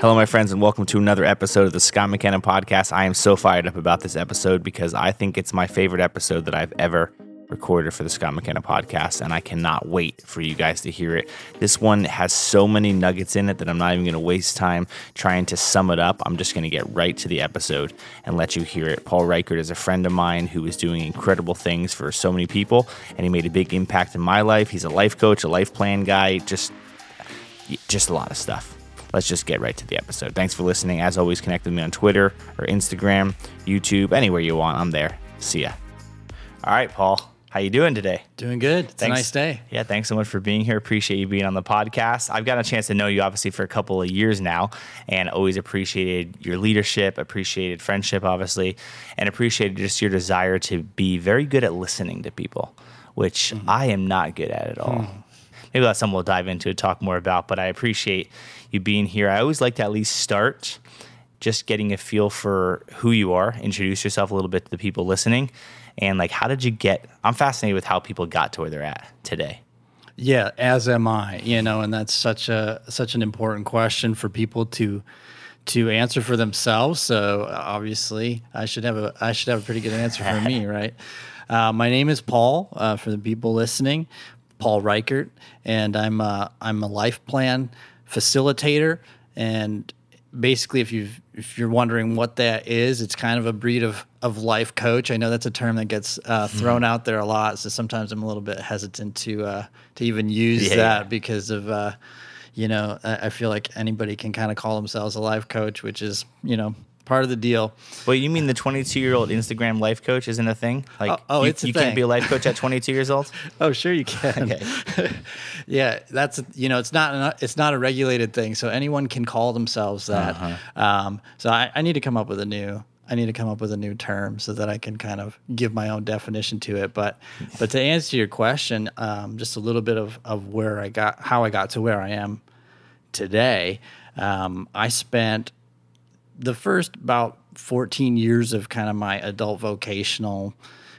Hello, my friends, and welcome to another episode of the Scott McKenna podcast. I am so fired up about this episode because I think it's my favorite episode that I've ever recorded for the Scott McKenna podcast, and I cannot wait for you guys to hear it. This one has so many nuggets in it that I'm not even going to waste time trying to sum it up. I'm just going to get right to the episode and let you hear it. Paul Reichert is a friend of mine who is doing incredible things for so many people, and he made a big impact in my life. He's a life coach, a life plan guy, just just a lot of stuff let's just get right to the episode. Thanks for listening. As always, connect with me on Twitter or Instagram, YouTube, anywhere you want. I'm there. See ya. All right, Paul. How you doing today? Doing good. It's Thanks. a nice day. Yeah, thanks so much for being here. Appreciate you being on the podcast. I've gotten a chance to know you obviously for a couple of years now and always appreciated your leadership, appreciated friendship obviously, and appreciated just your desire to be very good at listening to people, which mm-hmm. I am not good at at all. Mm maybe that's something we'll dive into and talk more about. But I appreciate you being here. I always like to at least start just getting a feel for who you are, introduce yourself a little bit to the people listening, and like how did you get? I'm fascinated with how people got to where they're at today. Yeah, as am I. You know, and that's such a such an important question for people to to answer for themselves. So obviously, I should have a I should have a pretty good answer for me, right? Uh, my name is Paul. Uh, for the people listening, Paul Reichert, and I'm a, I'm a life plan facilitator. And basically, if you if you're wondering what that is, it's kind of a breed of of life coach. I know that's a term that gets uh, mm-hmm. thrown mm. out there a lot, so sometimes I'm a little bit hesitant to uh, to even use yeah. that because of. Uh, you know, I feel like anybody can kind of call themselves a life coach, which is, you know, part of the deal. Well, you mean the 22 year old Instagram life coach isn't a thing? Like, oh, oh you, it's a you thing. can't be a life coach at 22 years old. oh, sure you can. Okay. yeah, that's you know, it's not it's not a regulated thing, so anyone can call themselves that. Uh-huh. Um, so I, I need to come up with a new I need to come up with a new term so that I can kind of give my own definition to it. But but to answer your question, um, just a little bit of, of where I got how I got to where I am today. Um, I spent the first about 14 years of kind of my adult vocational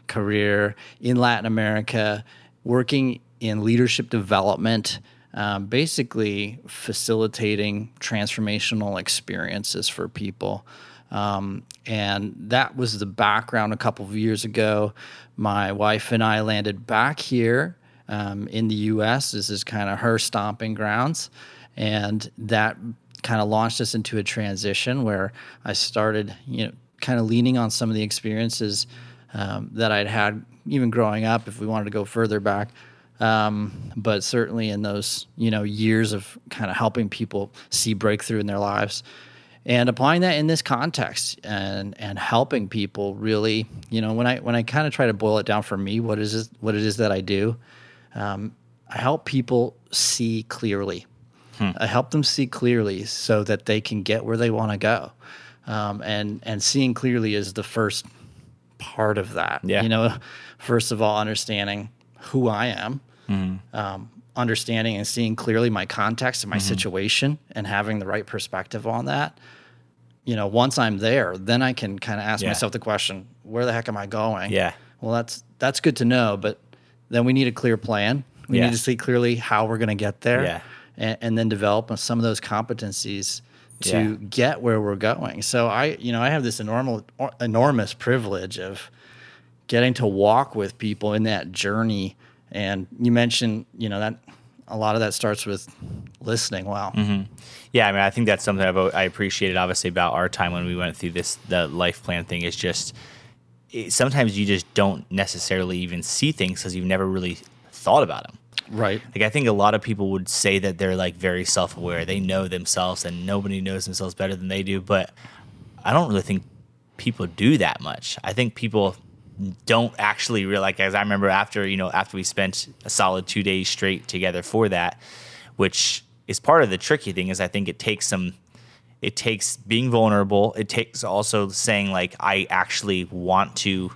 career in Latin America, working in leadership development, um, basically facilitating transformational experiences for people. Um, and that was the background a couple of years ago. My wife and I landed back here um, in the US. This is kind of her stomping grounds. And that kind of launched us into a transition where I started, you know, kind of leaning on some of the experiences um, that I'd had even growing up, if we wanted to go further back. Um, but certainly in those, you know, years of kind of helping people see breakthrough in their lives and applying that in this context and and helping people really, you know, when I when I kind of try to boil it down for me, what is it, what it is that I do, um, I help people see clearly Hmm. Uh, help them see clearly so that they can get where they want to go. Um, and and seeing clearly is the first part of that. Yeah. You know, first of all, understanding who I am, mm-hmm. um, understanding and seeing clearly my context and my mm-hmm. situation, and having the right perspective on that. You know, once I'm there, then I can kind of ask yeah. myself the question: Where the heck am I going? Yeah. Well, that's that's good to know, but then we need a clear plan. We yeah. need to see clearly how we're going to get there. Yeah and, and then develop some of those competencies to yeah. get where we're going. So I, you know, I have this enormous enormous privilege of getting to walk with people in that journey. And you mentioned, you know, that a lot of that starts with listening. Wow. Mm-hmm. Yeah, I mean, I think that's something I've, I appreciated obviously about our time when we went through this the life plan thing is just it, sometimes you just don't necessarily even see things because you've never really thought about them. Right. Like I think a lot of people would say that they're like very self-aware. They know themselves and nobody knows themselves better than they do, but I don't really think people do that much. I think people don't actually realize as I remember after, you know, after we spent a solid 2 days straight together for that, which is part of the tricky thing is I think it takes some it takes being vulnerable. It takes also saying like I actually want to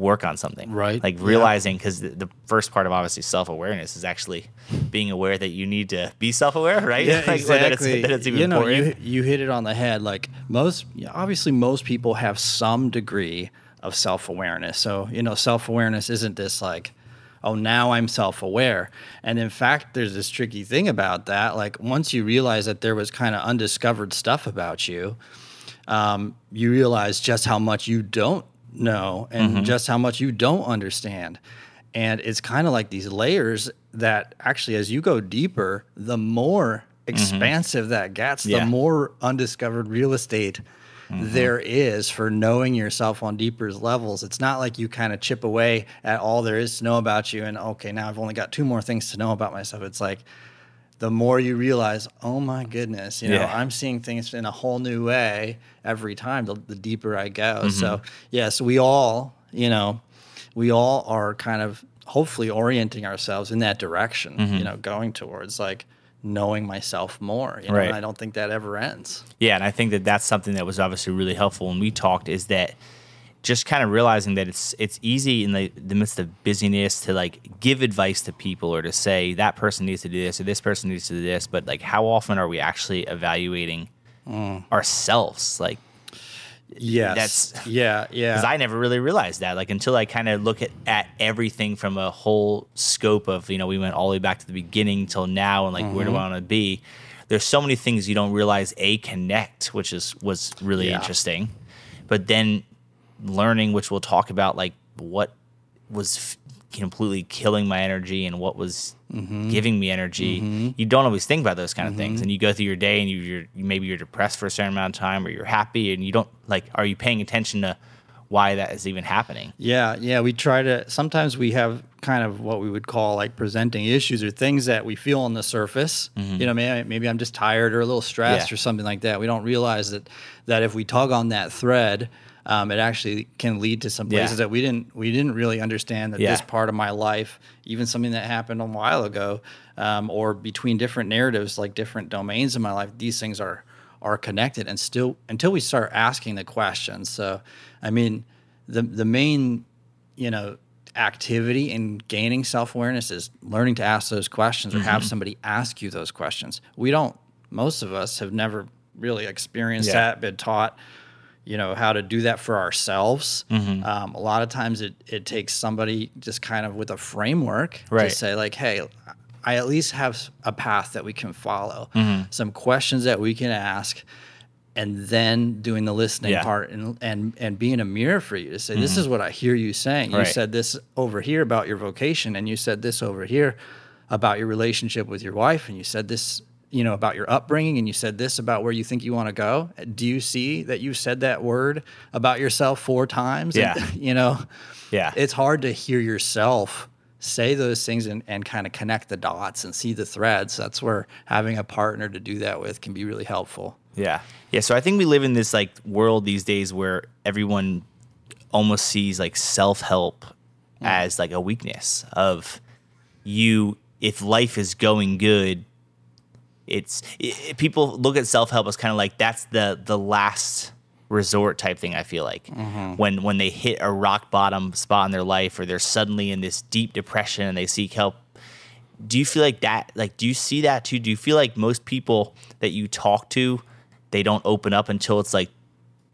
work on something. Right. Like realizing, because yeah. the, the, first part of obviously self awareness is actually being aware that you need to be self aware, right? Yeah, like, exactly. That it's, that it's you know, you, you hit it on the head. Like most, obviously, most people have some degree of self awareness. So, you know, self awareness isn't this like, oh, now I'm self aware. And in fact, there's this tricky thing about that. Like, once you realize that there was kind of undiscovered stuff about you, um, you realize just how much you don't know and mm-hmm. just how much you don't understand. And it's kind of like these layers that actually, as you go deeper, the more mm-hmm. expansive mm-hmm. that gets, yeah. the more undiscovered real estate mm-hmm. there is for knowing yourself on deeper levels. It's not like you kind of chip away at all there is to know about you and okay, now I've only got two more things to know about myself. It's like the more you realize, oh my goodness, you know, yeah. I'm seeing things in a whole new way every time, the, the deeper I go. Mm-hmm. So, yes, we all, you know, we all are kind of hopefully orienting ourselves in that direction, mm-hmm. you know, going towards like, knowing myself more. You know? Right. And I don't think that ever ends. Yeah, and I think that that's something that was obviously really helpful when we talked. Is that just kind of realizing that it's it's easy in the, the midst of busyness to like give advice to people or to say that person needs to do this or this person needs to do this, but like how often are we actually evaluating mm. ourselves? Like Yes. That's yeah, yeah. Because I never really realized that. Like until I kind of look at, at everything from a whole scope of, you know, we went all the way back to the beginning till now and like mm-hmm. where do I mm-hmm. want to be? There's so many things you don't realize a connect, which is was really yeah. interesting. But then learning, which we'll talk about, like what was f- completely killing my energy and what was mm-hmm. giving me energy. Mm-hmm. You don't always think about those kind of mm-hmm. things, and you go through your day and you, you're maybe you're depressed for a certain amount of time, or you're happy, and you don't like. Are you paying attention to why that is even happening? Yeah, yeah. We try to. Sometimes we have kind of what we would call like presenting issues or things that we feel on the surface. Mm-hmm. You know, maybe, maybe I'm just tired or a little stressed yeah. or something like that. We don't realize that that if we tug on that thread um, it actually can lead to some places yeah. that we didn't we didn't really understand that yeah. this part of my life, even something that happened a while ago, um, or between different narratives, like different domains in my life, these things are are connected, and still until we start asking the questions. So, I mean, the the main, you know activity in gaining self-awareness is learning to ask those questions or mm-hmm. have somebody ask you those questions we don't most of us have never really experienced yeah. that been taught you know how to do that for ourselves mm-hmm. um, a lot of times it, it takes somebody just kind of with a framework right. to say like hey i at least have a path that we can follow mm-hmm. some questions that we can ask and then doing the listening yeah. part and, and and being a mirror for you to say mm-hmm. this is what i hear you saying right. you said this over here about your vocation and you said this over here about your relationship with your wife and you said this you know about your upbringing and you said this about where you think you want to go do you see that you said that word about yourself four times? Yeah. and, you know yeah. it's hard to hear yourself say those things and, and kind of connect the dots and see the threads. That's where having a partner to do that with can be really helpful. Yeah. Yeah so i think we live in this like world these days where everyone almost sees like self-help mm. as like a weakness of you if life is going good it's it, people look at self help as kind of like that's the the last resort type thing. I feel like mm-hmm. when when they hit a rock bottom spot in their life, or they're suddenly in this deep depression and they seek help. Do you feel like that? Like, do you see that too? Do you feel like most people that you talk to, they don't open up until it's like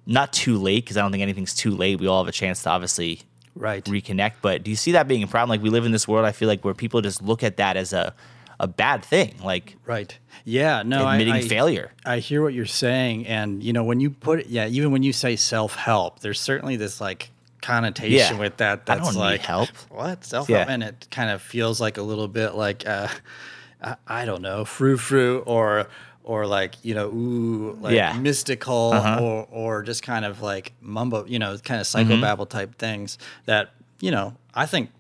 not too late? Because I don't think anything's too late. We all have a chance to obviously right reconnect. But do you see that being a problem? Like we live in this world, I feel like where people just look at that as a a bad thing. Like right. Yeah. No. Admitting I, I, failure. I hear what you're saying, and you know when you put it, yeah, even when you say self help, there's certainly this like connotation yeah. with that. That's like help. What self help, yeah. and it kind of feels like a little bit like uh, I, I don't know, frou frou or or like you know ooh like yeah. mystical uh-huh. or or just kind of like mumbo you know kind of psychobabble mm-hmm. type things that you know I think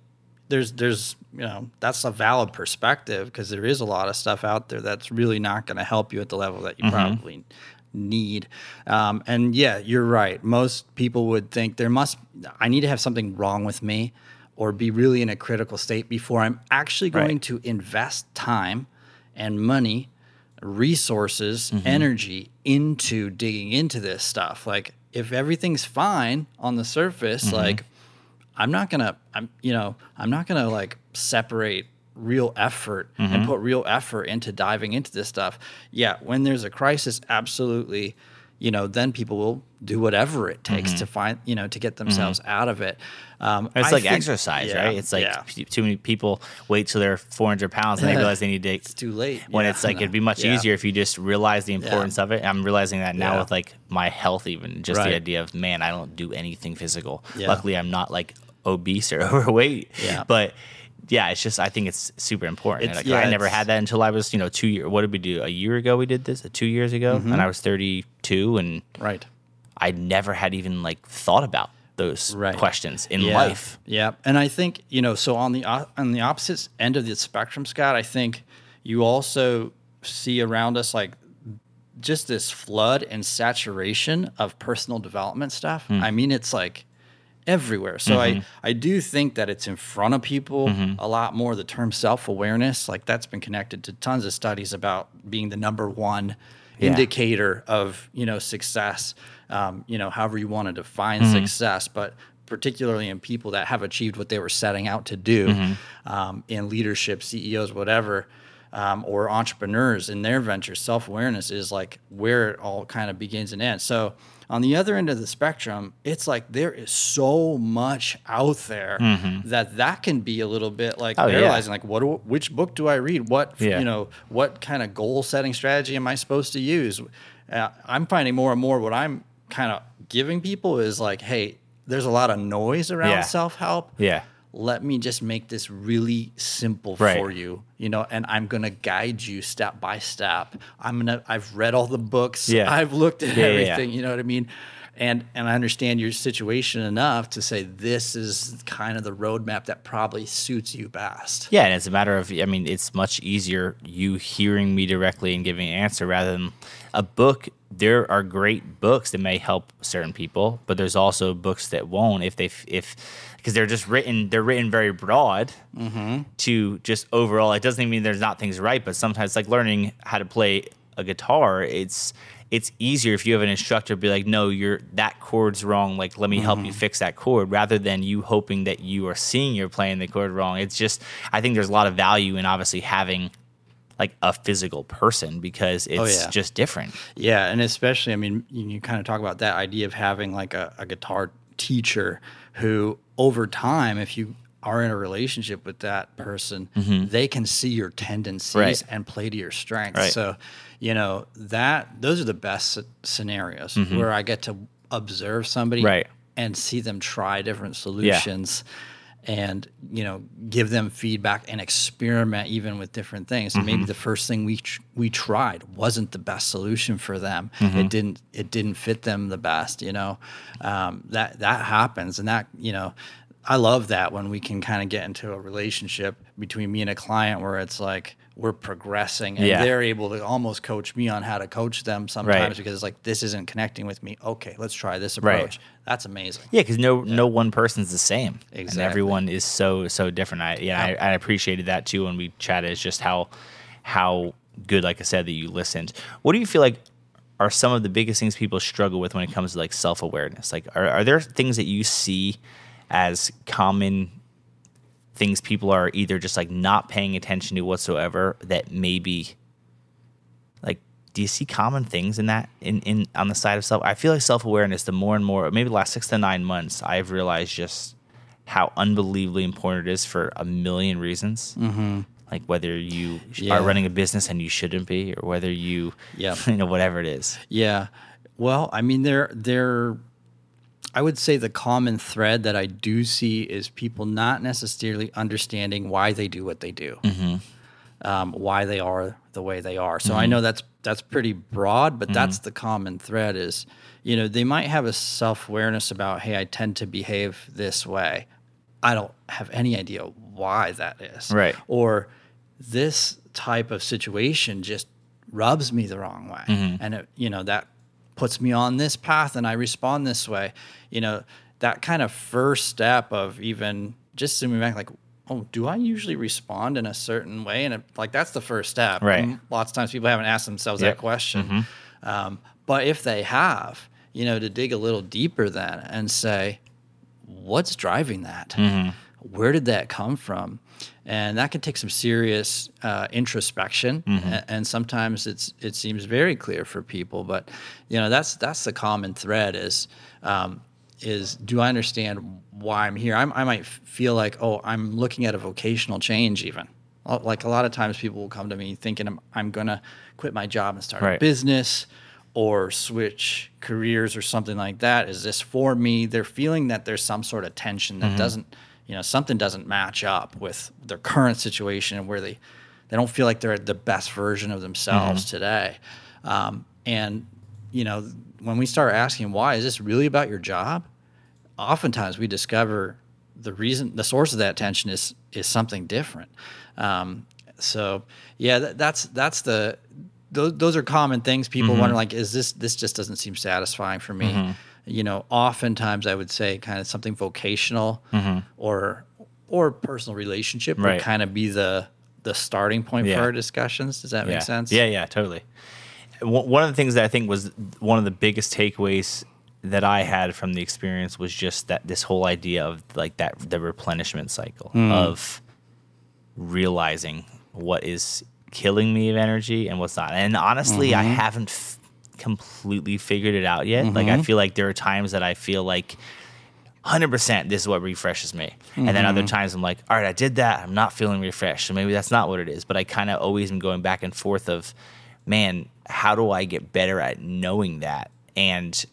there's there's you know that's a valid perspective because there is a lot of stuff out there that's really not going to help you at the level that you mm-hmm. probably need um, and yeah you're right most people would think there must i need to have something wrong with me or be really in a critical state before i'm actually going right. to invest time and money resources mm-hmm. energy into digging into this stuff like if everything's fine on the surface mm-hmm. like I'm not gonna I'm you know I'm not gonna like separate real effort mm-hmm. and put real effort into diving into this stuff. Yeah, when there's a crisis, absolutely, you know, then people will do whatever it takes to find, you know, to get themselves out of it. Um, It's I like think- exercise, yeah, right? It's like yeah. p- too many people wait till they're 400 pounds and they realize they need to. it's too late. when Yeah, it's like no. it'd be much easier if you just realize the importance of it. I'm realizing that now with like my health, even just Right. the idea of man, I don't do anything physical. Luckily, I'm not like obese or overweight. Yeah. but yeah, it's just I think it's super important. It's- like, yeah, I never had that until I was you know two year. What did we do? A year ago we did this. Uh, Two years ago, Mm-hmm. and I was 32, and Right. I never had even like thought about those Right. questions in yeah. life. Yeah, and I think you know, so on the on the opposite end of the spectrum, Scott, I think you also see around us like just this flood and saturation of personal development stuff. I mean, it's like everywhere. So I I do think that it's in front of people a lot more. The term self awareness, like that's been connected to tons of studies about being the number one Yeah. indicator of you know success. Um, you know, however you want to define Mm-hmm. success, but particularly in people that have achieved what they were setting out to do Mm-hmm. um, in leadership, CEOs, whatever. Um, or entrepreneurs in their ventures, self awareness is like where it all kind of begins and ends. So, on the other end of the spectrum, it's like there is so much out there that that can be a little bit like Mm-hmm. Oh, yeah. paralyzing. Like, what? Do, which book do I read? What Yeah. you know? What kind of goal setting strategy am I supposed to use? Uh, I'm finding more and more what I'm kind of giving people is like, hey, there's a lot of noise around Yeah. self help Yeah. Let me just make this really simple Right. for you you know and i'm gonna guide you step by step i'm gonna i've read all the books Yeah. i've looked at Yeah, yeah, yeah. everything you know what i mean and and i understand your situation enough to say this is kind of the roadmap that probably suits you best Yeah, and it's a matter of I mean, it's much easier you hearing me directly and giving an answer rather than a book. There are great books that may help certain people, but there's also books that won't if they if because they're just written they're written very broad mm-hmm. to just overall. It doesn't mean there's not things right, but sometimes like learning how to play a guitar, it's it's easier if you have an instructor be like, no, you're that chord's wrong. Like, let me help you mm-hmm. fix that chord, rather than you hoping that you are seeing you're playing the chord wrong. It's just, I think there's a lot of value in obviously having like a physical person because oh, it's yeah. just different. Yeah, and especially, I mean, you, you kind of talk about that idea of having like a, a guitar teacher who, over time, if you are in a relationship with that person, they can see your tendencies Mm-hmm. Right. and play to your strengths. Right. So, you know, that those are the best sce- scenarios where I get to observe somebody Mm-hmm. Right. and see them try different solutions and you know give them feedback and experiment even with different things and Mm-hmm. maybe the first thing we tr- we tried wasn't the best solution for them Mm-hmm. it didn't it didn't fit them the best you know um, that that happens and that you know I love that when we can kind of get into a relationship between me and a client where it's like we're progressing and Yeah. they're able to almost coach me on how to coach them sometimes Right. because it's like this isn't connecting with me okay let's try this Right. approach that's amazing Yeah, because no no one person's the same, and Exactly. everyone is so so different. I yeah, I, I appreciated that too when we chatted. It's just how how good, like I said, that you listened. What do you feel like are some of the biggest things people struggle with when it comes to like self awareness? Like, are are there things that you see as common things people are either just like not paying attention to whatsoever that maybe like do you see common things in that in, in on the side of self i feel like self-awareness the more and more maybe the last six to nine months i've realized just how unbelievably important it is for a million reasons mm-hmm. like whether you Yeah. are running a business and you shouldn't be or whether you Yep. you know whatever it is Yeah. Well, I mean, there, there. I would say the common thread that I do see is people not necessarily understanding why they do what they do, mm-hmm. um, why they are the way they are. So I mm-hmm. know that's that's pretty broad, but mm-hmm. that's the common thread. Is you know they might have a self awareness about, hey, I tend to behave this way. I don't have any idea why that is, Right. Or this type of situation just rubs me the wrong way, and it, you know that puts me on this path and I respond this way. You know, that kind of first step of even just zooming back, like, oh, do I usually respond in a certain way? And it, like, that's the first step. Right. And lots of times people haven't asked themselves Yep. that question. Um, but if they have, you know, to dig a little deeper then and say, what's driving that? where did that come from? And that can take some serious uh, introspection, and, and sometimes it's it seems very clear for people. But you know, that's that's the common thread is um, is do I understand why I'm here? I'm, I might feel like oh, I'm looking at a vocational change even. Like a lot of times, people will come to me thinking I'm, I'm going to quit my job and start a business or switch careers or something like that. Is this for me? They're feeling that there's some sort of tension that doesn't, you know, something doesn't match up with their current situation and where they, they don't feel like they're the best version of themselves today. Um, and, you know, when we start asking why, is this really about your job? oftentimes we discover the reason the source of that tension is is something different. Um, so yeah that, that's that's the those, those are common things people wonder like is this this just doesn't seem satisfying for me you know oftentimes i would say kind of something vocational mm-hmm. or or personal relationship Right. would kind of be the the starting point Yeah. for our discussions does that yeah. make sense Yeah, yeah, totally. One of the things that I think was one of the biggest takeaways that I had from the experience was just that this whole idea of like that the replenishment cycle mm. of realizing what is killing me of energy and what's not. And honestly, I mm-hmm. haven't f- completely figured it out yet. Like I mm-hmm. feel like there are times that I feel like 100% this is what refreshes me. And then other mm-hmm. times I'm like, all right, I did that. I'm not feeling refreshed. So maybe that's not what it is. But I kind of always am going back and forth of, man, how do I get better at knowing that? And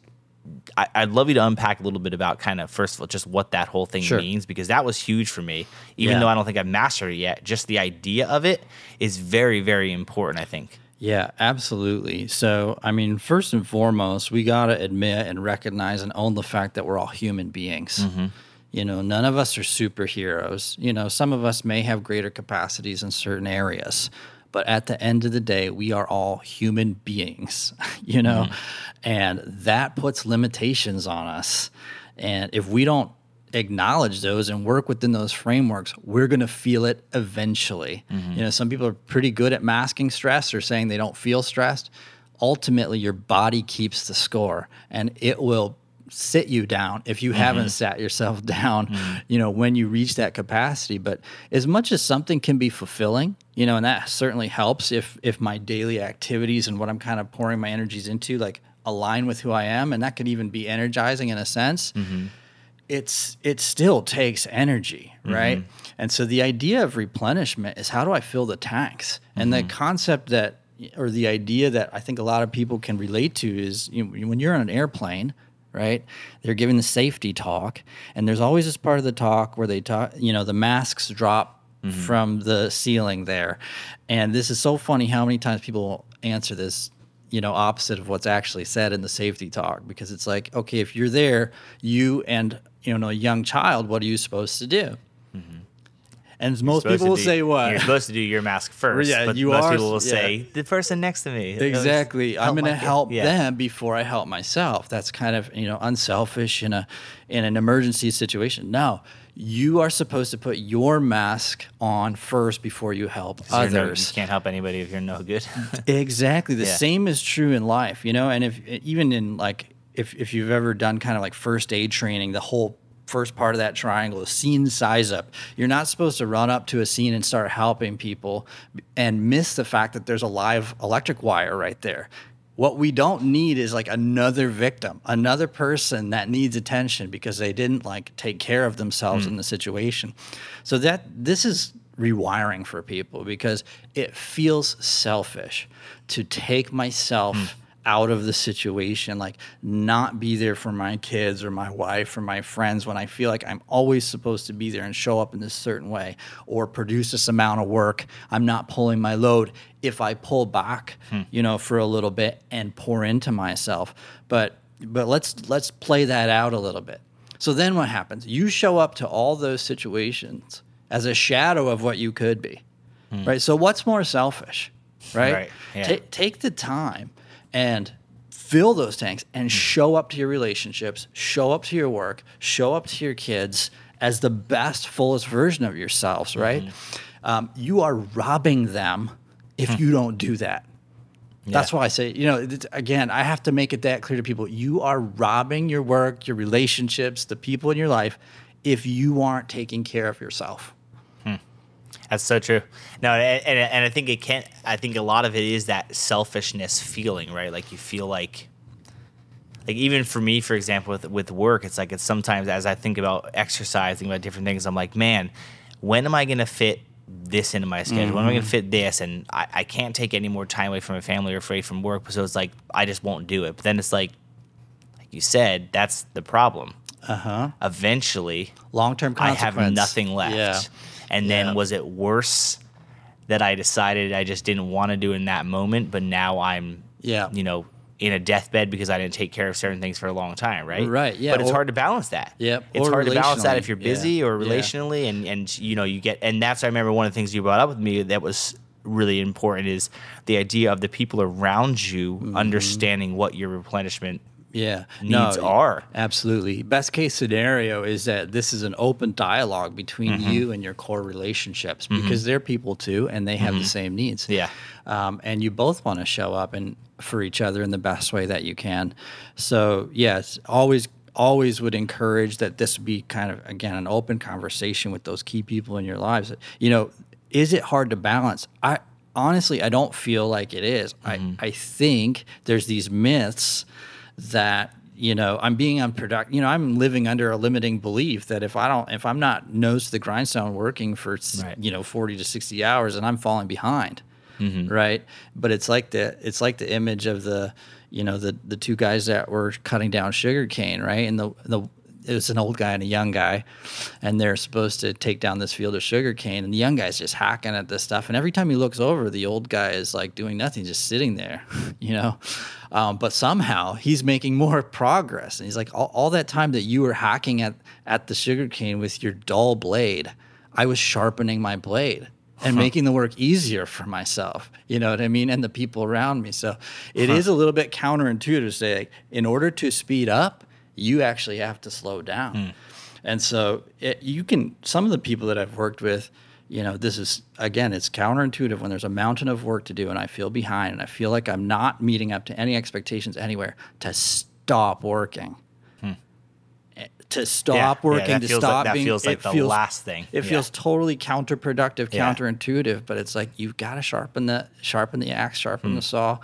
I, I'd love you to unpack a little bit about kind of, first of all, just what that whole thing Sure. means, because that was huge for me. Even Yeah. though I don't think I've mastered it yet, just the idea of it is very, very important, I think. Yeah, absolutely. So, I mean, first and foremost, we got to admit and recognize and own the fact that we're all human beings. Mm-hmm. You know, none of us are superheroes. You know, some of us may have greater capacities in certain areas, but at the end of the day, we are all human beings, you know, mm-hmm. and that puts limitations on us. And if we don't acknowledge those and work within those frameworks, we're going to feel it eventually. Mm-hmm. You know, some people are pretty good at masking stress or saying they don't feel stressed. Ultimately, your body keeps the score and it will sit you down if you haven't mm-hmm. sat yourself down, mm-hmm. you know, when you reach that capacity. But as much as something can be fulfilling, you know, and that certainly helps if if my daily activities and what I'm kind of pouring my energies into like align with who I am and that could even be energizing in a sense it's it still takes energy, right? Mm-hmm. And so the idea of replenishment is how do I fill the tanks? And the mm-hmm. concept that or the idea that I think a lot of people can relate to is you know, when you're on an airplane, right? They're giving the safety talk, and there's always this part of the talk where they talk, you know, the masks drop mm-hmm. from the ceiling there. And this is so funny how many times people answer this you know, opposite of what's actually said in the safety talk because it's like, okay, if you're there, you and you know a young child, what are you supposed to do? Mm-hmm. And most people will do- say what? You're supposed to do your mask first. Yeah, but you most are- people will yeah. say, the person next to me. Exactly. I'm going to help Yeah. them before I help myself. That's kind of, you know, unselfish in a in an emergency situation. No. You are supposed to put your mask on first before you help You're no- others. you can't help anybody if you're no good. Exactly. The Yeah. same is true in life, you know, and if even in like if if you've ever done kind of like first aid training, the whole first part of that triangle is scene size up. You're not supposed to run up to a scene and start helping people and miss the fact that there's a live electric wire right there. What we don't need is like another victim, another person that needs attention because they didn't like take care of themselves in mm. the situation. So that this is rewiring for people because it feels selfish to take myself mm. Out of the situation like not be there for my kids or my wife or my friends when i feel like i'm always supposed to be there and show up in this certain way or produce this amount of work. I'm not pulling my load. If i pull back hmm. you know for a little bit and pour into myself. But but let's let's play that out a little bit. So then what happens? You show up to all those situations as a shadow of what you could be. Hmm. Right? So what's more selfish? Right, Right, yeah. Ta- take the time and fill those tanks and hmm. show up to your relationships show up to your work show up to your kids as the best fullest version of yourselves hmm. right? Um, you are robbing them if hmm. you don't do that. That's why I say, you know, again, I have to make it that clear to people. You are robbing your work, your relationships, the people in your life if you aren't taking care of yourself. That's so true. No, and, and, and I think it can't. I think a lot of it is that selfishness feeling, right? Like you feel like, like even for me, for example, with with work, it's like it's sometimes as I think about exercising about different things, I'm like, man, when am I gonna fit this into my schedule? Mm-hmm. When am I gonna fit this? And I, I can't take any more time away from my family or away from work, so it's like I just won't do it. But then it's like, like you said, that's the problem. Uh huh. Eventually, long term, I have nothing left. Yeah. And then yeah. was it worse that I decided I just didn't want to do in that moment, but now I'm, yeah, you know, in a deathbed because I didn't take care of certain things for a long time, right? Right. Yeah. But it's or, hard to balance that. Yep. It's hard to balance that if you're busy yeah. or relationally, yeah. and and you know you get and that's I remember one of the things you brought up with me that was really important is the idea of the people around you mm-hmm. understanding what your replenishment yeah needs no, are absolutely best case scenario is that this is an open dialogue between mm-hmm. you and your core relationships mm-hmm. because they're people too and they have mm-hmm. the same needs yeah um, and you both want to show up and for each other in the best way that you can so yes always always would encourage that this be kind of again an open conversation with those key people in your lives you know is it hard to balance i honestly i don't feel like it is. i mm-hmm. i think there's these myths that you know i'm being unproductive you know i'm living under a limiting belief that if i don't if i'm not nose to the grindstone working for right. you know 40 to 60 hours and i'm falling behind mm-hmm. right but it's like the it's like the image of the you know the the two guys that were cutting down sugar cane right and the the it was an old guy and a young guy, and they're supposed to take down this field of sugar cane, and the young guy's just hacking at this stuff. And every time he looks over, the old guy is like doing nothing, just sitting there, you know. Um, but somehow he's making more progress, and he's like, all, all that time that you were hacking at at the sugar cane with your dull blade, I was sharpening my blade and making the work easier for myself. You know what I mean? And the people around me. So it huh. is a little bit counterintuitive to say, like, in order to speed up, you actually have to slow down. Mm. And so it, you can, some of the people that I've worked with, you know, this is, again, it's counterintuitive when there's a mountain of work to do and I feel behind and I feel like I'm not meeting up to any expectations anywhere to stop working. Hmm. Eh, to stop yeah, working, yeah, to stop like, being, that feels like the feels, last thing. It yeah. feels totally counterproductive, counterintuitive, but it's like you've got to sharpen the sharpen the axe, sharpen hmm. the saw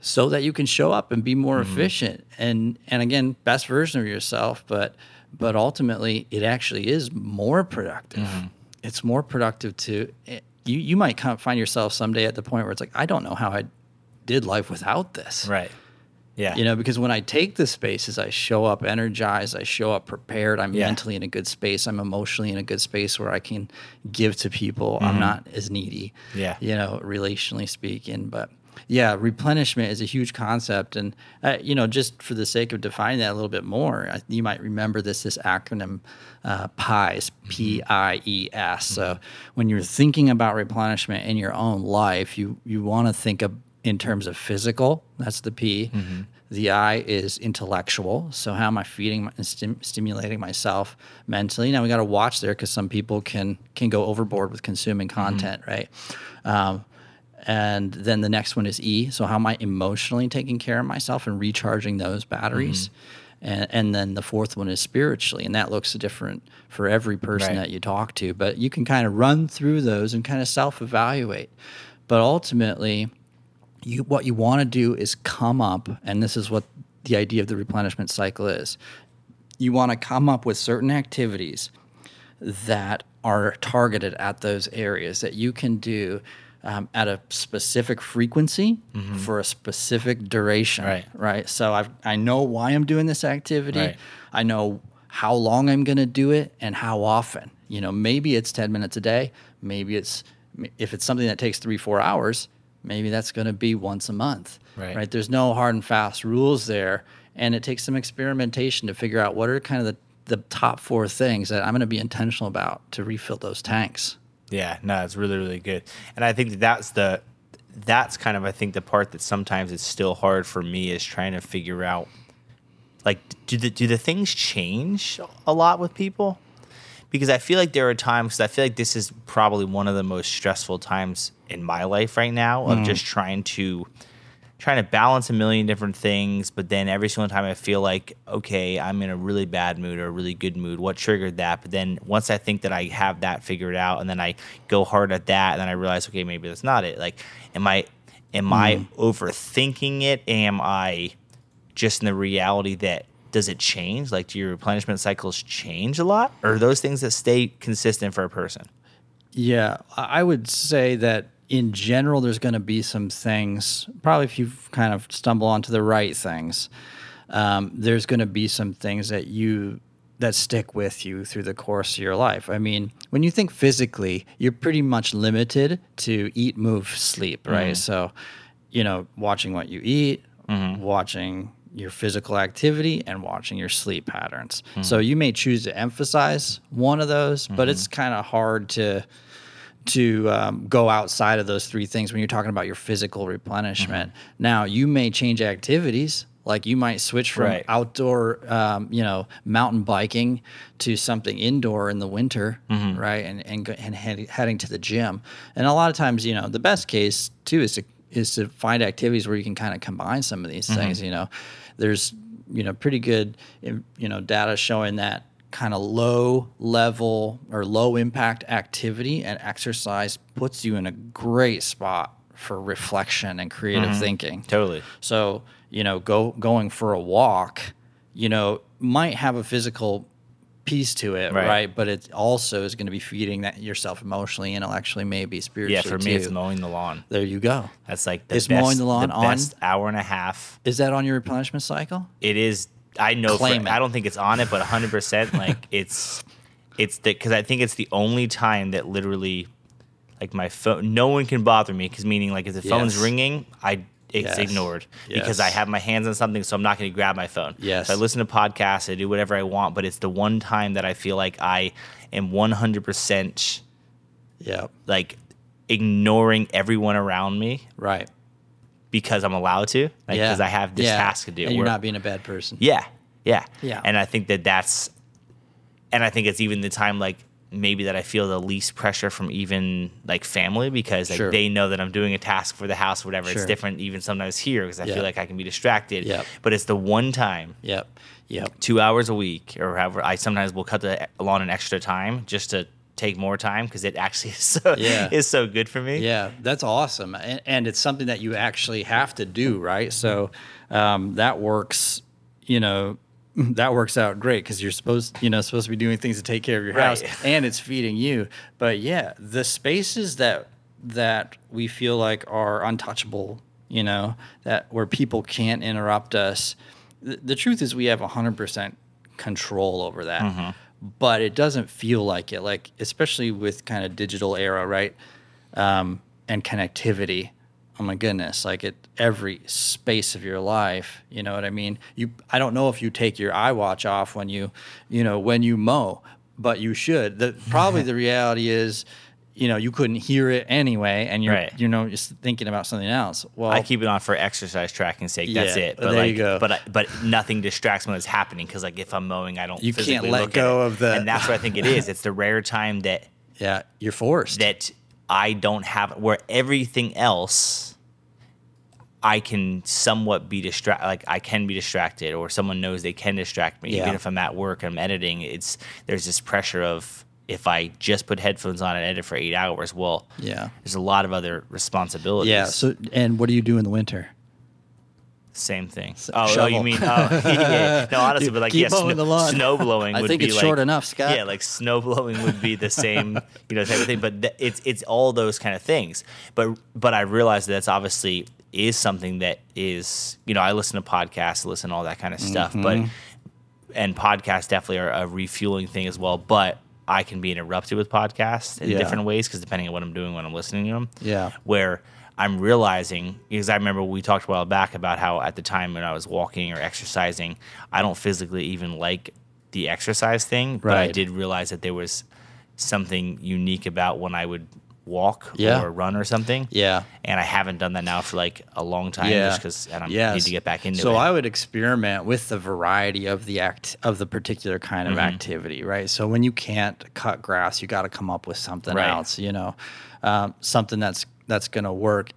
so that you can show up and be more mm-hmm. efficient and and again best version of yourself but but ultimately it actually is more productive mm-hmm. it's more productive to eh, you you might find yourself someday at the point where it's like i don't know how i did life without this right yeah you know because when i take the spaces i show up energized i show up prepared i'm yeah. mentally in a good space i'm emotionally in a good space where i can give to people mm-hmm. i'm not as needy yeah you know relationally speaking but yeah, replenishment is a huge concept, and uh, you know, just for the sake of defining that a little bit more, you might remember this this acronym uh, PIES, mm-hmm. P I E S. So mm-hmm. when you're thinking about replenishment in your own life, you you want to think of in terms of physical. That's the P. Mm-hmm. The I is intellectual. So how am I feeding and stim- stimulating myself mentally? Now we got to watch there because some people can can go overboard with consuming mm-hmm. content, mm-hmm. right? Um, and then the next one is E. So how am I emotionally taking care of myself and recharging those batteries? Mm-hmm. And, and, then the fourth one is spiritually, and that looks different for every person right. that you talk to. But you can kind of run through those and kind of self-evaluate. But ultimately, you what you want to do is come up, and this is what the idea of the replenishment cycle is. You want to come up with certain activities that are targeted at those areas that you can do um, at a specific frequency mm-hmm. for a specific duration. Right. Right. So I I know why I'm doing this activity. Right. I know how long I'm going to do it and how often. You know, maybe it's 10 minutes a day. Maybe it's if it's something that takes three four hours. Maybe that's going to be once a month. Right. Right. There's no hard and fast rules there, and it takes some experimentation to figure out what are kind of the the top four things that I'm going to be intentional about to refill those tanks. Yeah, no, it's really really good, and I think that that's the that's kind of I think the part that sometimes it's still hard for me is trying to figure out like do the do the things change a lot with people because I feel like there are times because I feel like this is probably one of the most stressful times in my life right now of mm. just trying to trying to balance a million different things, but then every single time I feel like, okay, I'm in a really bad mood or a really good mood. What triggered that? But then once I think that I have that figured out, and then I go hard at that, and then I realize, okay, maybe that's not it. Like, am I am I mm. overthinking it? Am I just in the reality that does it change? Like, do your replenishment cycles change a lot, or are those things that stay consistent for a person? Yeah, I would say that in general, there's going to be some things, probably if you kind of stumble onto the right things, um, there's going to be some things that you that stick with you through the course of your life. I mean, when you think physically, you're pretty much limited to eat, move, sleep, right? Mm-hmm. So, you know, watching what you eat, mm-hmm. watching your physical activity and watching your sleep patterns. Mm-hmm. So you may choose to emphasize one of those, but it's kind of hard to to um, go outside of those three things when you're talking about your physical replenishment. Now, you may change activities. Like you might switch from Right. outdoor, um, you know, mountain biking to something indoor in the winter, Mm-hmm. right? And and, and head, heading to the gym. And a lot of times, you know, the best case too is to is to find activities where you can kind of combine some of these Mm-hmm. things. You know, there's you know pretty good you know data showing that kind of low level or low impact activity and exercise puts you in a great spot for reflection and creative Mm-hmm. thinking. Totally. So, you know, go going for a walk, you know, might have a physical piece to it, Right. right? But it also is going to be feeding that yourself emotionally, intellectually, maybe spiritually. Yeah, for me, it's mowing the lawn. There you go. That's like the Is best, mowing the lawn on- best hour and a half. Is that on your replenishment cycle? It is. I know. For. I don't think it's on it, but 100. percent Like it's, it's the because I think it's the only time that literally, like my phone, no one can bother me. Because meaning like if the phone's ringing, I it's Yes. ignored because I have my hands on something, so I'm not going to grab my phone. Yes. So I listen to podcasts, I do whatever I want, but it's the one time that I feel like I am 100 percent Yeah. like ignoring everyone around me Right. Because I'm allowed to, like yeah. because I have this Yeah. task to do. And you're not being a bad person. yeah, yeah, Yeah. And I think that that's, and I think it's even the time like maybe that I feel the least pressure from even like family because like Sure. they know that I'm doing a task for the house, or whatever. It's different even sometimes here because I Yeah. feel like I can be distracted. Yep. But it's the one time, Yep. Yep. two hours a week or however. I sometimes will cut the lawn an extra time just to take more time because it actually is so Yeah. is so good for me. Yeah, that's awesome, and, and it's something that you actually have to do, right? So um, that works, you know, that works out great because you're supposed, you know, supposed to be doing things to take care of your house, and it's feeding you. But yeah, the spaces that that we feel like are untouchable, you know, that where people can't interrupt us. The, the truth is, we have hundred percent control over that, but it doesn't feel like it. Like especially with kind of digital era, right? um, and connectivity. Oh my goodness! Like at every space of your life, you know what I mean. You, I don't know if you take your iWatch off when you, you know, when you mow, but you should. The probably the reality is, you know, you couldn't hear it anyway, and you're, Right. you know, just thinking about something else. Well, I keep it on for exercise tracking sake. That's Yeah, it. But there like, you go. but I, but nothing distracts when it's happening because like if I'm mowing, I don't. You can't let look go of the- And that's what I think it is. It's the rare time that yeah, you're forced. that I don't have where everything else. I can somewhat be distract, like I can be distracted, or someone knows they can distract me. Yeah. Even if I'm at work I'm editing, it's there's this pressure of if I just put headphones on and edit for eight hours, well, yeah, there's a lot of other responsibilities. yeah. So, and what do you do in the winter? Same thing. Oh, oh, you mean? Oh, yeah. No, honestly, but like, yeah, snow, snow blowing. I would think be it's like, short enough, Scott. Yeah, like snow blowing would be the same, you know, type of thing. But th- it's it's all those kind of things. But but I realize that that's obviously is something that is, you know, I listen to podcasts, listen to all that kind of stuff. But Mm-hmm. and podcasts definitely are a refueling thing as well. But I can be interrupted with podcasts in Yeah. different ways because depending on what I'm doing when I'm listening to them Yeah. where I'm realizing because I remember we talked a while back about how at the time when I was walking or exercising, I don't physically even like the exercise thing, but I did realize that there was something unique about when I would walk Yeah. or run or something. Yeah. And I haven't done that now for like a long time Yeah. just because I don't Yes. need to get back into so it. So I would experiment with the variety of the act of the particular kind of Mm-hmm. activity, right? So when you can't cut grass, you got to come up with something Right. else, you know, um, something that's that's going to work.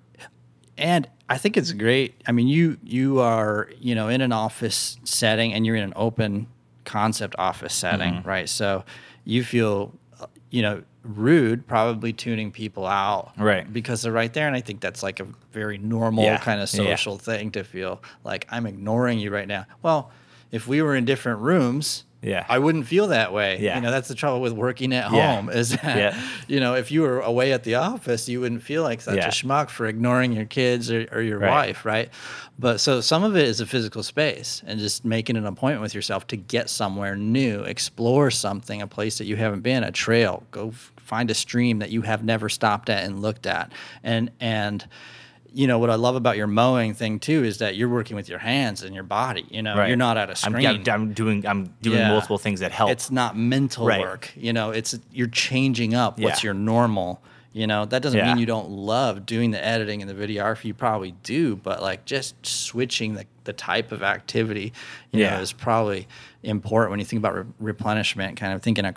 and I think it's great. I mean, you you are you know in an office setting, and you're in an open concept office setting, Mm-hmm. right? So you feel, uh, you know, rude probably tuning people out, Right. Because they're right there, and I think that's like a very normal Yeah. kind of Yeah, yeah. social thing to feel like I'm ignoring you right now. Well, if we were in different rooms. Yeah. I wouldn't feel that way. Yeah. You know, that's the trouble with working at Yeah. home is that, you know, if you were away at the office, you wouldn't feel like such a schmuck for ignoring your kids or, or your Right. wife, right? But so some of it is a physical space and just making an appointment with yourself to get somewhere new, explore something, a place that you haven't been, a trail, go f- find a stream that you have never stopped at and looked at. And, and, you know what I love about your mowing thing too is that you're working with your hands and your body. You know, Right. you're not at a screen. I'm, I'm doing I'm doing Yeah. multiple things that help. It's not mental Right. work. You know, it's you're changing up what's your normal. You know, that doesn't Yeah. mean you don't love doing the editing and the videography. You probably do, but like just switching the, the type of activity, you Yeah. know, is probably important when you think about re- replenishment. Kind of thinking, of,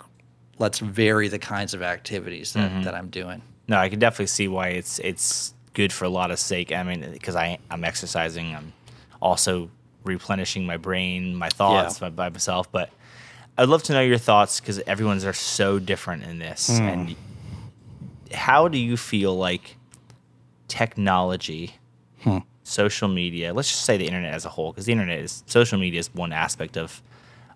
let's vary the kinds of activities that, Mm-hmm. that I'm doing. No, I can definitely see why it's it's good for a lot of sake. I mean, because I I'm exercising, I'm also replenishing my brain, my thoughts Yeah. by, by myself. But I'd love to know your thoughts because everyone's are so different in this. Hmm. And how do you feel like technology, Hmm. social media, let's just say the internet as a whole, because the internet is social media is one aspect of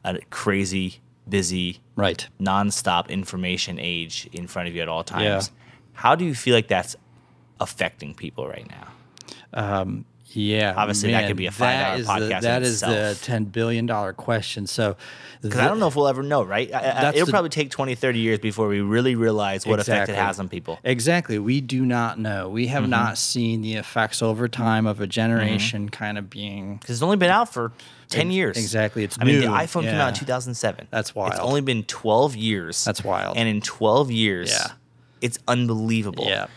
a crazy, busy, Right. nonstop information age in front of you at all times. Yeah. How do you feel like that's affecting people right now? Yeah. Obviously, that could be a five-hour the- podcast in That is the ten billion dollar question. So, Because I don't know if we'll ever know, right? I- I- it'll the- probably take 20, 30 years before we really realize what effect it has on people. Exactly. We do not know. We Mm-hmm. have not seen the effects over time of a generation kind of being. Because it's only been out for 10 Ex- years. exactly. It's I mean, the new. iPhone came out in 2007. That's wild. It's only been 12 years. That's wild. And in 12 years, Yeah. it's unbelievable. Yeah.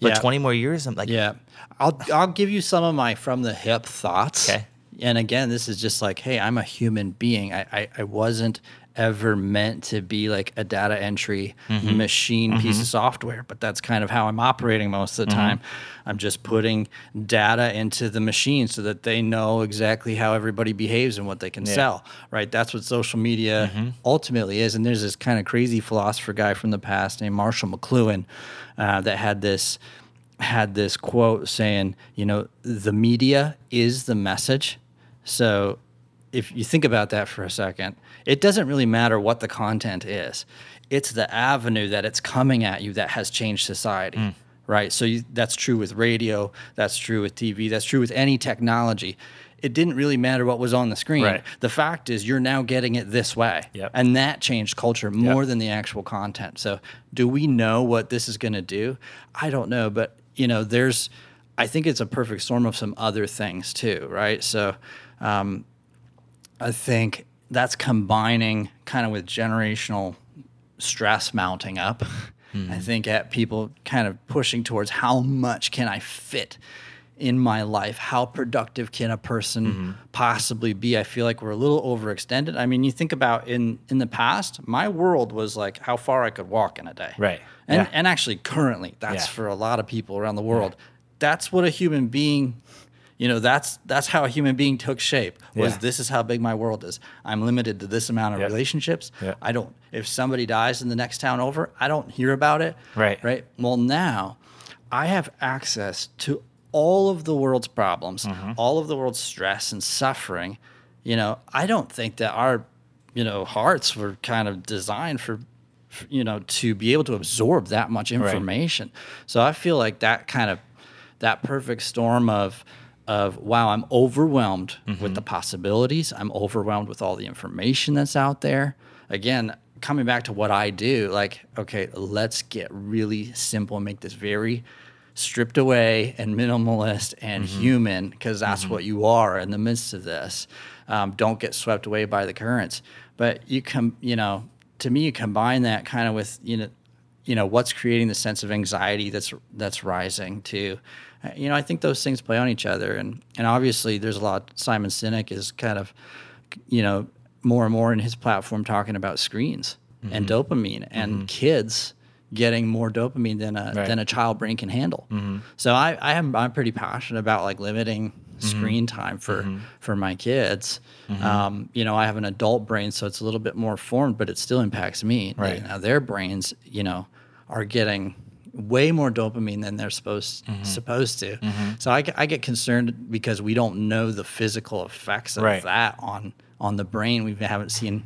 But Yeah. 20 more years, I'm like, Yeah. I'll I'll give you some of my from the hip thoughts. Okay. And again, this is just like, hey, I'm a human being. I I, I wasn't ever meant to be like a data entry Mm-hmm. machine piece of software, but that's kind of how I'm operating most of the Mm-hmm. time. I'm just putting data into the machine so that they know exactly how everybody behaves and what they can sell. Right? That's what social media Mm-hmm. ultimately is. And there's this kind of crazy philosopher guy from the past named Marshall McLuhan uh, that had this had this quote saying, you know, the media is the message. So if you think about that for a second, it doesn't really matter what the content is. It's the avenue that it's coming at you that has changed society. Hmm. Right? So you, that's true with radio, that's true with TV, that's true with any technology. It didn't really matter what was on the screen. Right. The fact is you're now getting it this way. Yep. And that changed culture more than the actual content. So, do we know what this is going to do? I don't know, but you know, there's I think it's a perfect storm of some other things too, right? So, um, I think that's combining kind of with generational stress mounting up. I think at people kind of pushing towards how much can I fit in my life? How productive can a person mm-hmm. possibly be? I feel like we're a little overextended. I mean, you think about in in the past, my world was like how far I could walk in a day. Right. And Yeah. and actually currently, that's Yeah. for a lot of people around the world. That's what a human being you know that's that's how a human being took shape was Yeah. this is how big my world is i'm limited to this amount of Yeah. relationships Yeah. i don't if somebody dies in the next town over i don't hear about it Right. right well now i have access to all of the world's problems Mm-hmm. all of the world's stress and suffering you know i don't think that our you know hearts were kind of designed for for, you know to be able to absorb that much information. So i feel like that kind of that perfect storm of of wow i'm overwhelmed with the possibilities. I'm overwhelmed with all the information that's out there. Again coming back to what i do like okay let's get really simple and make this very stripped away and minimalist and human because that's what you are in the midst of this. Um, don't get swept away by the currents. But you come you know to me you combine that kind of with you know you know what's creating the sense of anxiety that's that's rising to uh, you know i think those things play on each other. And and obviously there's a lot simon sinek is kind of you know more and more in his platform talking about screens and dopamine and kids getting more dopamine than a Right. than a child brain can handle. Mm-hmm. So I, I am I'm pretty passionate about like limiting mm-hmm. screen time for mm-hmm. for my kids. Um, you know, I have an adult brain, so it's a little bit more formed, but it still impacts me. Right. Now their brains, you know, are getting way more dopamine than they're supposed Mm-hmm. supposed to. So I, get- I get concerned because we don't know the physical effects of Right. that on on the brain. We haven't seen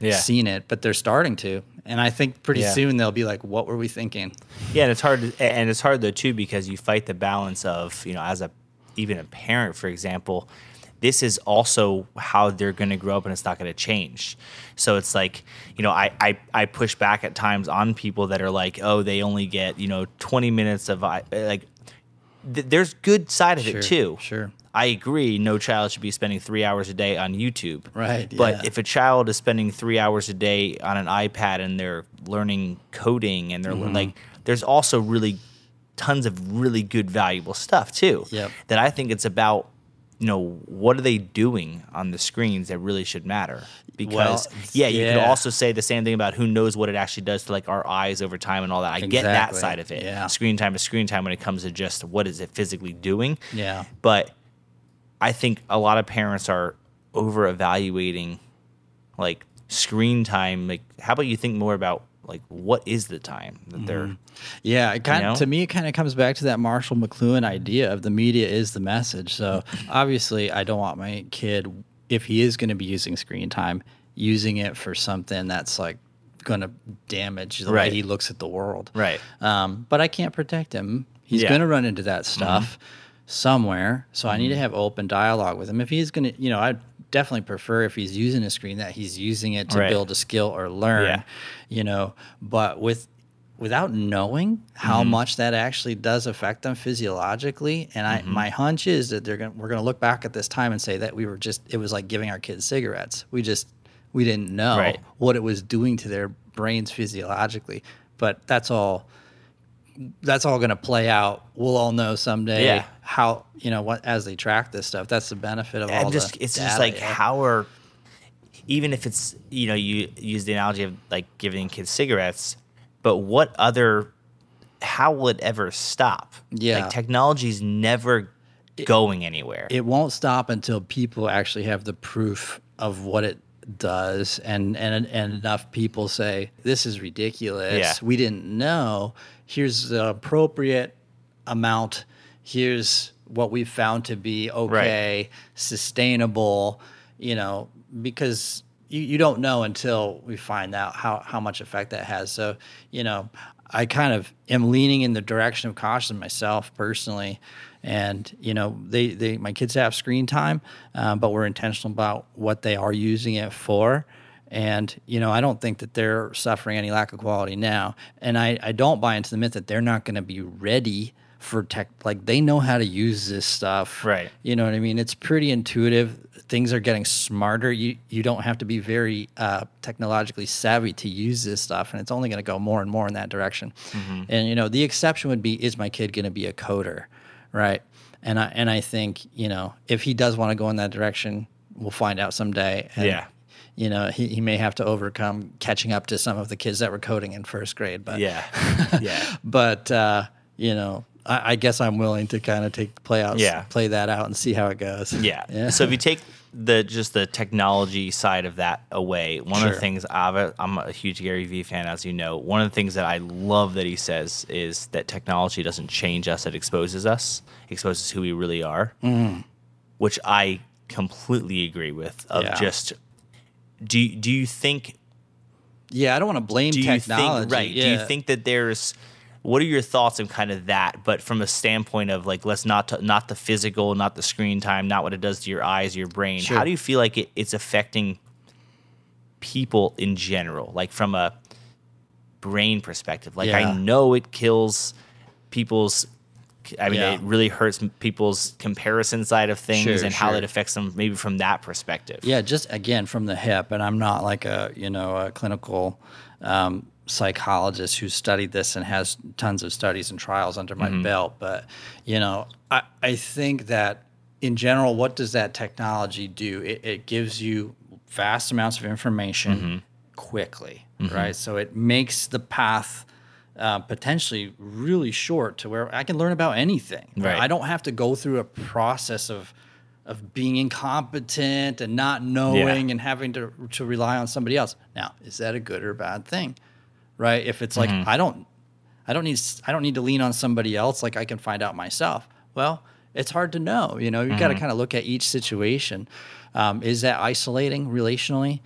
Yeah. seen it, but they're starting to. And I think pretty Yeah. soon they'll be like, "What were we thinking?" Yeah, and it's hard, to, and it's hard though too because you fight the balance of you know as a even a parent, for example, this is also how they're going to grow up, and it's not going to change. So it's like you know I, I I push back at times on people that are like, oh, they only get you know twenty minutes of like. Th- there's good side of Sure, it too. sure. I agree. No child should be spending three hours a day on YouTube. Right, But yeah. if a child is spending three hours a day on an iPad and they're learning coding and they're Mm-hmm. like, there's also really tons of really good, valuable stuff too. Yep. That I think it's about, you know, what are they doing on the screens that really should matter? Because yeah, you could also say the same thing about who knows what it actually does to like our eyes over time and all that. I get that side of it. yeah. Screen time is screen time when it comes to just what is it physically doing. Yeah. But I think a lot of parents are over evaluating like screen time. Like, how about you think more about like what is the time that they're mm-hmm. Yeah, it kind know? to me it kind of comes back to that Marshall McLuhan idea of the media is the message. So obviously, I don't want my kid if he is going to be using screen time, using it for something that's like going to damage the Right. way he looks at the world. right? Um, but I can't protect him. He's Yeah. going to run into that mm-hmm. stuff somewhere. So I need to mm-hmm. have open dialogue with him. If he's going to, you know, I definitely prefer if he's using a screen that he's using it to Right. build a skill or learn, Yeah. You know, but with without knowing how mm-hmm. much that actually does affect them physiologically and I mm-hmm. my hunch is that they're going we're going to look back at this time and say that we were just it was like giving our kids cigarettes. We just we didn't know Right. what it was doing to their brains physiologically. But that's all that's all going to play out. We'll all know someday Yeah. how you know what as they track this stuff. That's the benefit of all and just the it's just like how are even if it's you know you use the analogy of like giving kids cigarettes, but what other how will it ever stop? Yeah. like technology's never going anywhere. it won't stop until people actually have the proof of what it does and and and enough people say this is ridiculous Yeah. we didn't know here's the appropriate amount here's what we found to be okay sustainable you know because you, you don't know until we find out how, how much effect that has. So you know i kind of am leaning in the direction of caution myself personally. And you know they, they my kids have screen time um, but we're intentional about what they are using it for. And you know i don't think that they're suffering any lack of quality now. And i, I don't buy into the myth that they're not going to be ready for tech like they know how to use this stuff Right. you know what i mean it's pretty intuitive things are getting smarter you you don't have to be very uh, technologically savvy to use this stuff and it's only going to go more and more in that direction Mm-hmm. and you know the exception would be is my kid going to be a coder right and i and i think you know if he does want to go in that direction we'll find out someday and, Yeah. you know he, he may have to overcome catching up to some of the kids that were coding in first grade but yeah, yeah. but uh, you know I, I guess i'm willing to kind of take the play out Yeah. play that out and see how it goes Yeah. So if you take the just the technology side of that away, one of the things I've, I'm a huge Gary Vee fan, as you know. One of the things that I love that he says is that technology doesn't change us; it exposes us, exposes who we really are, mm. which I completely agree with. Of Yeah. just do you- do you think Yeah, I don't want to blame technology. think right? Do you think that there's what are your thoughts on kind of that, but from a standpoint of like let's not t- not the physical, not the screen time, not what it does to your eyes, your brain. Sure. How do you feel like it, it's affecting people in general, like from a brain perspective? Like I know it kills people's. I mean, Yeah. it really hurts people's comparison side of things Sure, and how sure. it affects them, maybe from that perspective. Yeah, just again from the hip, and I'm not like a you know a clinical um, psychologist who studied this and has tons of studies and trials under my mm-hmm. belt, but you know I I think that in general, what does that technology do? It, it gives you vast amounts of information mm-hmm. quickly, mm-hmm. right? So it makes the path uh, potentially really short to where I can learn about anything. Right. I don't have to go through a process of of being incompetent and not knowing and having to to rely on somebody else. Now, is that a good or bad thing? Right? If it's like I don't I don't need I don't need to lean on somebody else like I can find out myself. Well, it's hard to know, you know. You got to kind of look at each situation. Um, is that isolating relationally?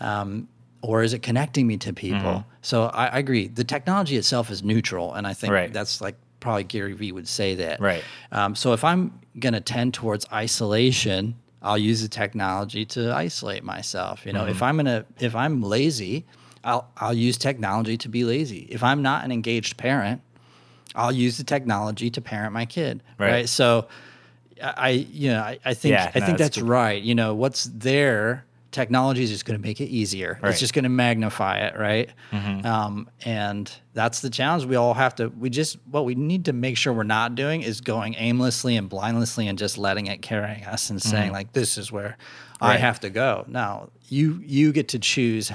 um, or is it connecting me to people? So I, I agree. The technology itself is neutral, and I think Right. that's like probably Gary Vee would say that. Right. Um, so if I'm going to tend towards isolation, I'll use the technology to isolate myself. You know, if I'm gonna if I'm lazy, I'll I'll use technology to be lazy. If I'm not an engaged parent, I'll use the technology to parent my kid. Right. Right. So I, I you know, I, I think Yeah, I no, think that's that's right. You know, what's there, technology is just going to make it easier. Right. Mm-hmm. It's just going to magnify it, right? Um, and that's the challenge. We all have to. We just what we need to make sure we're not doing is going aimlessly and blindlessly and just letting it carry us and saying like, this is where I Mm-hmm. Have to go. Now you you get to choose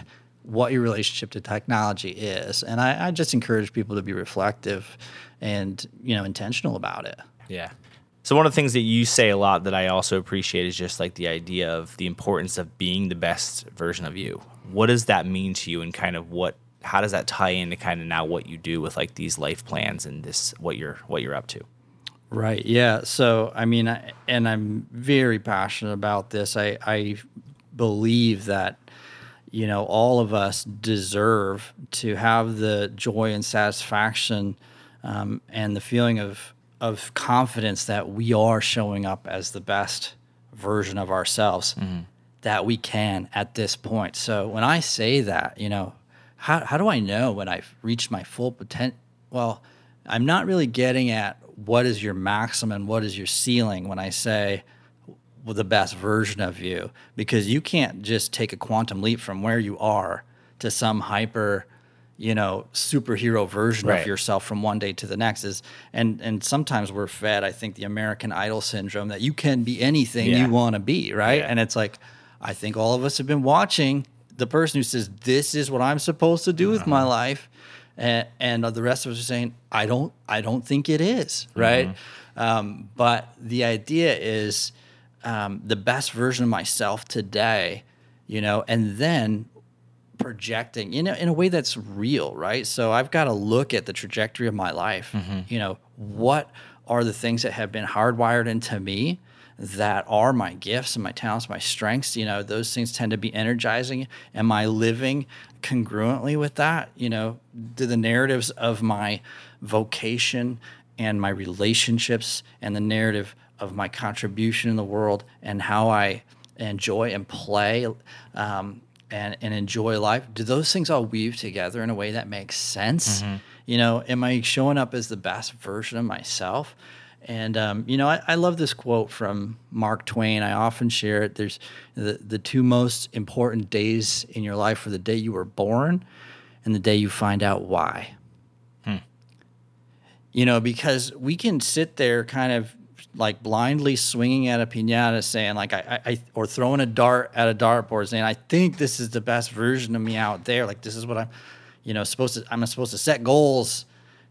what your relationship to technology is, and I, I just encourage people to be reflective and you know intentional about it. Yeah. So one of the things that you say a lot that I also appreciate is just like the idea of the importance of being the best version of you. What does that mean to you and kind of what how does that tie into kind of now what you do with like these life plans and this what you're what you're up to? Right. Yeah. So, I mean, I, and I'm very passionate about this. I, I believe that, you know, all of us deserve to have the joy and satisfaction um, and the feeling of, of confidence that we are showing up as the best version of ourselves that we can at this point. So, when I say that, you know, how, how do I know when I've reached my full potential? Well, I'm not really getting at what is your maximum and what is your ceiling when I say the best version of you, because you can't just take a quantum leap from where you are to some hyper, you know, superhero version Right. of yourself from one day to the next. Is and and sometimes we're fed, I think, the American Idol syndrome that you can be anything Yeah. you want to be, right? Yeah. And it's like, I think all of us have been watching the person who says, "This is what I'm supposed to do with my Uh-huh. life," and, and the rest of us are saying, "I don't, I don't think it is," right? Mm-hmm. Um, but the idea is um, the best version of myself today, you know, and then projecting you know in a way that's real right? So i've got to look at the trajectory of my life. You know what are the things that have been hardwired into me that are my gifts and my talents my strengths? You know those things tend to be energizing. Am i living congruently with that? You know do the narratives of my vocation and my relationships and the narrative of my contribution in the world and how i enjoy and play um, and, and enjoy life. Do those things all weave together in a way that makes sense? You know am i showing up as the best version of myself? And um, you know I, I love this quote from mark twain. I often share it. There's the, the two most important days in your life are the day you were born and the day you find out why. You know, because we can sit there kind of like blindly swinging at a pinata, saying like I, I, I or throwing a dart at a dartboard, saying I think this is the best version of me out there. Like this is what I'm, you know, supposed to. I'm supposed to set goals,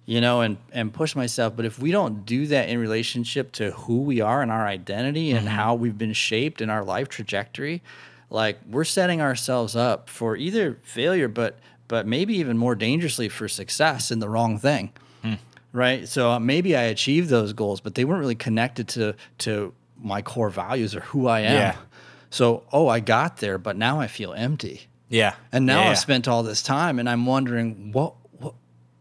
you know, and and push myself. But if we don't do that in relationship to who we are and our identity and mm-hmm. how we've been shaped in our life trajectory, like we're setting ourselves up for either failure, but but maybe even more dangerously for success in the wrong thing hmm. Right? So uh, maybe I achieved those goals, but they weren't really connected to to my core values or who I am. Yeah. So, oh, I got there, but now I feel empty. Yeah. And now yeah, I've spent all this time, and I'm wondering what what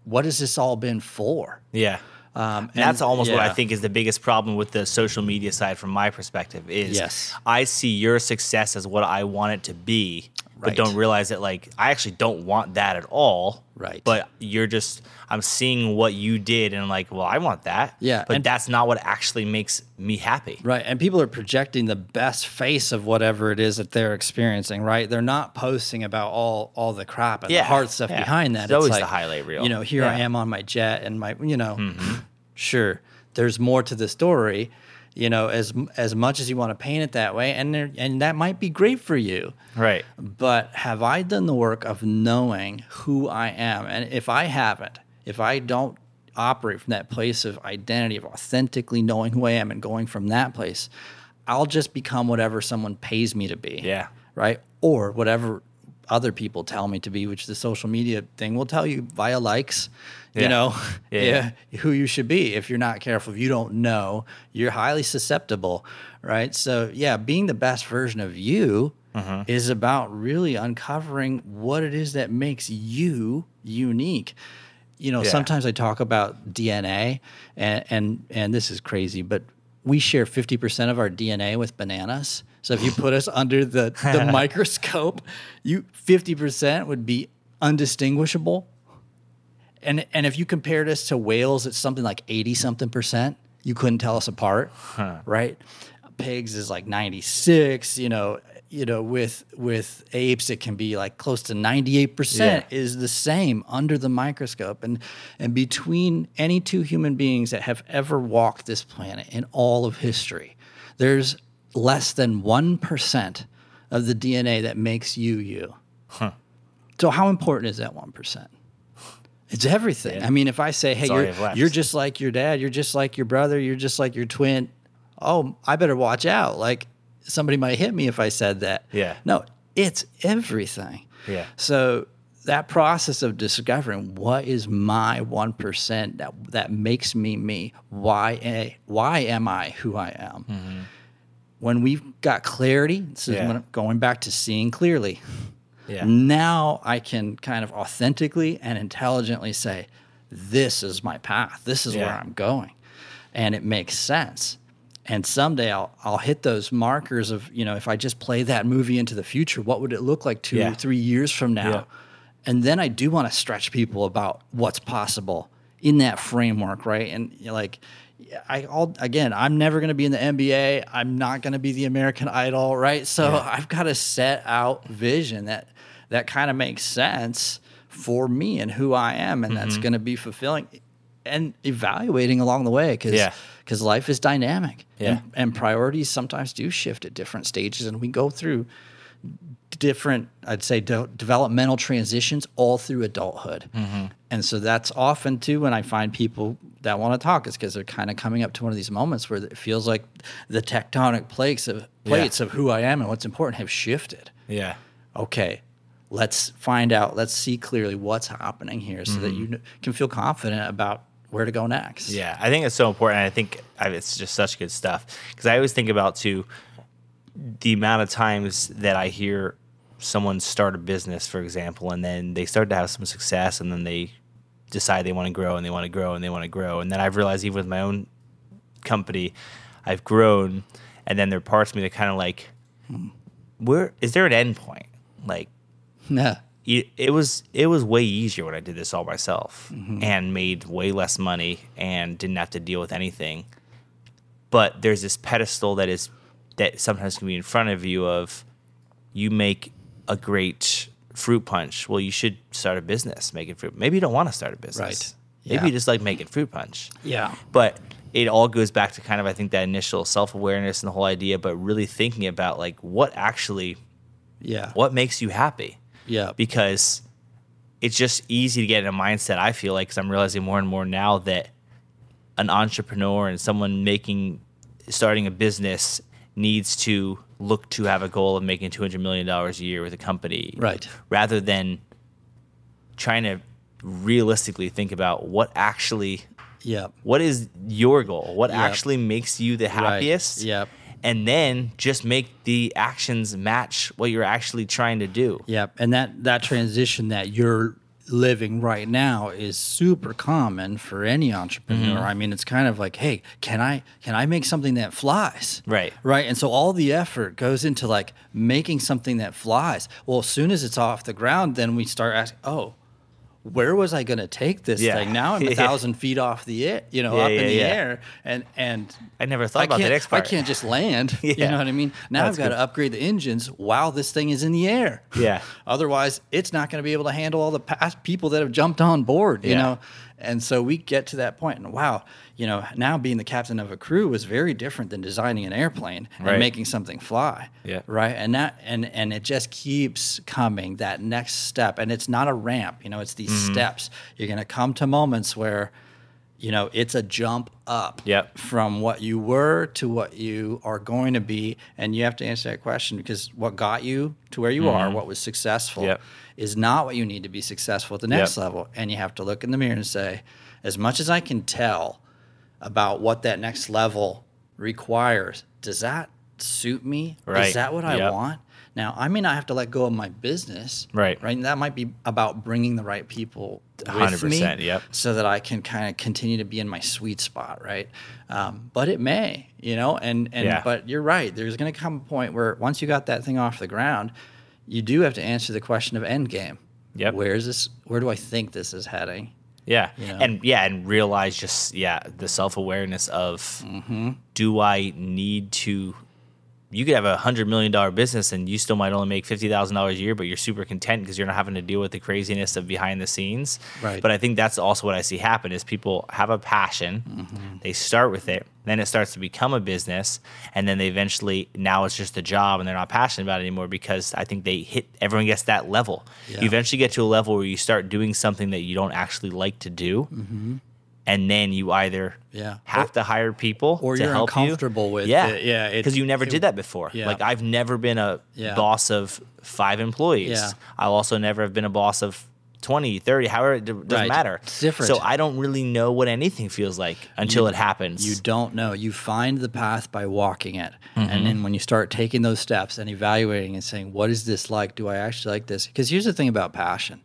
what has this all been for? Yeah. Um, And that's and- almost what I think is the biggest problem with the social media side from my perspective is Yes. I see your success as what I want it to be, but Right. don't realize that like I actually don't want that at all. Right. But you're just I'm seeing what you did and I'm like, well, I want that. Yeah, But and- that's not what actually makes me happy. Right. And people are projecting the best face of whatever it is that they're experiencing, right? They're not posting about all all the crap and Yeah, the hard stuff yeah. behind that. It's always the highlight reel. You know, here I Yeah. Mm-hmm. am on my jet and my, you know, sure, there's more to the story, you know, as as much as you want to paint it that way, and there, and that might be great for you. Right. But have I done the work of knowing who I am? And if I haven't, if I don't operate from that place of identity, of authentically knowing who I am and going from that place, I'll just become whatever someone pays me to be. Yeah. Right. Or whatever other people tell me to be, which the social media thing will tell you via likes, Yeah. you know, Yeah, yeah, who you should be. If you're not careful, if you don't know, you're highly susceptible. Right. So, yeah, being the best version of you Mm-hmm. is about really uncovering what it is that makes you unique. You know, Yeah. sometimes I talk about DNA, and, and and this is crazy, but we share fifty percent of our DNA with bananas. So if you put us under the, the microscope, you fifty percent would be undistinguishable. And and if you compared us to whales, it's something like eighty something percent. You couldn't tell us apart, right? Pigs is like ninety six. You know, you know, with with apes, it can be like close to ninety eight percent Yeah. is the same under the microscope. And and between any two human beings that have ever walked this planet in all of history, there's less than one percent of the DNA that makes you you. So how important is that one percent? It's everything. I mean, if I say, "Hey, you you're, you're just like your dad, you're just like your brother, you're just like your twin," oh, I better watch out. Like somebody might hit me if I said that. Yeah. No, it's everything. Yeah. So that process of discovering what is my one percent that that makes me me. Why a why am I who I am? When we've got clarity, this is Yeah. when I'm going back to seeing clearly. Yeah. Now I can kind of authentically and intelligently say, this is my path. This is where I'm going. And it makes sense. And someday I'll I'll hit those markers of, you know, if I just play that movie into the future, what would it look like two, Yeah. three years from now? Yeah. And then I do want to stretch people about what's possible in that framework, right? And like I all again, I'm never going to be in the NBA. I'm not going to be the American Idol, right? So I've got to set out vision that that kind of makes sense for me and who I am, and Mm-hmm. that's going to be fulfilling and evaluating along the way because Yeah. because life is dynamic Yeah. and, and priorities sometimes do shift at different stages, and we go through different, I'd say, de- developmental transitions all through adulthood. Mm-hmm. And so that's often too when I find people that want to talk is because they're kind of coming up to one of these moments where it feels like the tectonic plates of plates of who I am and what's important have shifted. Yeah. Okay, let's find out. Let's see clearly what's happening here, so that you can feel confident about where to go next. Mm-hmm. Yeah, I think it's so important. I think it's just such good stuff because I always think about too the amount of times that I hear someone start a business, for example, and then they start to have some success, and then they decide they want to grow and they want to grow and they want to grow, and then I've realized even with my own company, I've grown, and then there are parts of me that kind of like, hmm. where is there an end point? Like, Yeah. it, it was it was way easier when I did this all myself mm-hmm. and made way less money and didn't have to deal with anything. But there's this pedestal that is that sometimes can be in front of you of you make a great fruit punch. Well, you should start a business making fruit. Maybe you don't want to start a business. Right. Maybe Yeah. you just like making fruit punch. Yeah. But it all goes back to kind of I think that initial self awareness and the whole idea, but really thinking about like what actually Yeah. what makes you happy Yeah. because it's just easy to get in a mindset. I feel like because I'm realizing more and more now that an entrepreneur and someone making starting a business needs to look to have a goal of making 200 million dollars a year with a company, Right. Rather than trying to realistically think about what actually Yeah. what is your goal, what Yep. actually makes you the happiest, Yep. and then just make the actions match what you're actually trying to do. Yep. And that that transition that you're living right now is super common for any entrepreneur. Mm-hmm. I mean, it's kind of like, hey, can I can I make something that flies? Right. Right. And so all the effort goes into like making something that flies. Well, as soon as it's off the ground, then we start asking, oh, where was I going to take this Yeah. thing? Now I'm a Yeah. thousand feet off the air, you know, Yeah, up in the air, and and I never thought I about the next part. I can't just land. You know what I mean? Now That's I've got good. to upgrade the engines while this thing is in the air. Yeah. Otherwise, it's not going to be able to handle all the past people that have jumped on board. You know, And so we get to that point, and wow, you know, now being the captain of a crew was very different than designing an airplane Right. and making something fly. Yeah. Right. And that and and it just keeps coming that next step, and it's not a ramp. You know, it's these Mm-hmm. steps. You're gonna come to moments where, you know, it's a jump up Yep. from what you were to what you are going to be, and you have to answer that question because what got you to where you are, what was successful, Mm-hmm. Yep. is not what you need to be successful at the next Yep. level. And you have to look in the mirror and say, as much as I can tell about what that next level requires, does that suit me? Right. Is that what I want? Now, I may not have to let go of my business. Right. Right. And that might be about bringing the right people with 100%, me yep. so that I can kind of continue to be in my sweet spot, right? Um, but it may, you know, and and Yeah. but you're right. There's going to come a point where once you got that thing off the ground, you do have to answer the question of end game. Yep. Where is this? Where do I think this is heading? Yeah. You know? And yeah, and realize just yeah, the self awareness of Mm-hmm. do I need to you could have a hundred million dollar business and you still might only make fifty thousand dollars a year, but you're super content because you're not having to deal with the craziness of behind the scenes. Right. But I think that's also what I see happen is people have a passion, Mm-hmm. they start with it, then it starts to become a business, and then they eventually now it's just a job and they're not passionate about it anymore because I think they hit everyone gets that level. Yeah. You eventually get to a level where you start doing something that you don't actually like to do. And then you either Mm-hmm. Yeah. have to hire people or to you're help uncomfortable you. with yeah. it. Yeah, Because you never it- did that before. Yeah. Like I've never been a Yeah. boss of five employees. Yeah. I'll also never have been a boss of 20, 30, however, it doesn't Right. matter. It's different. So I don't really know what anything feels like until it happens. You don't know. You find the path by walking it. Mm-hmm. And then when you start taking those steps and evaluating and saying, what is this like? Do I actually like this? Because here's the thing about passion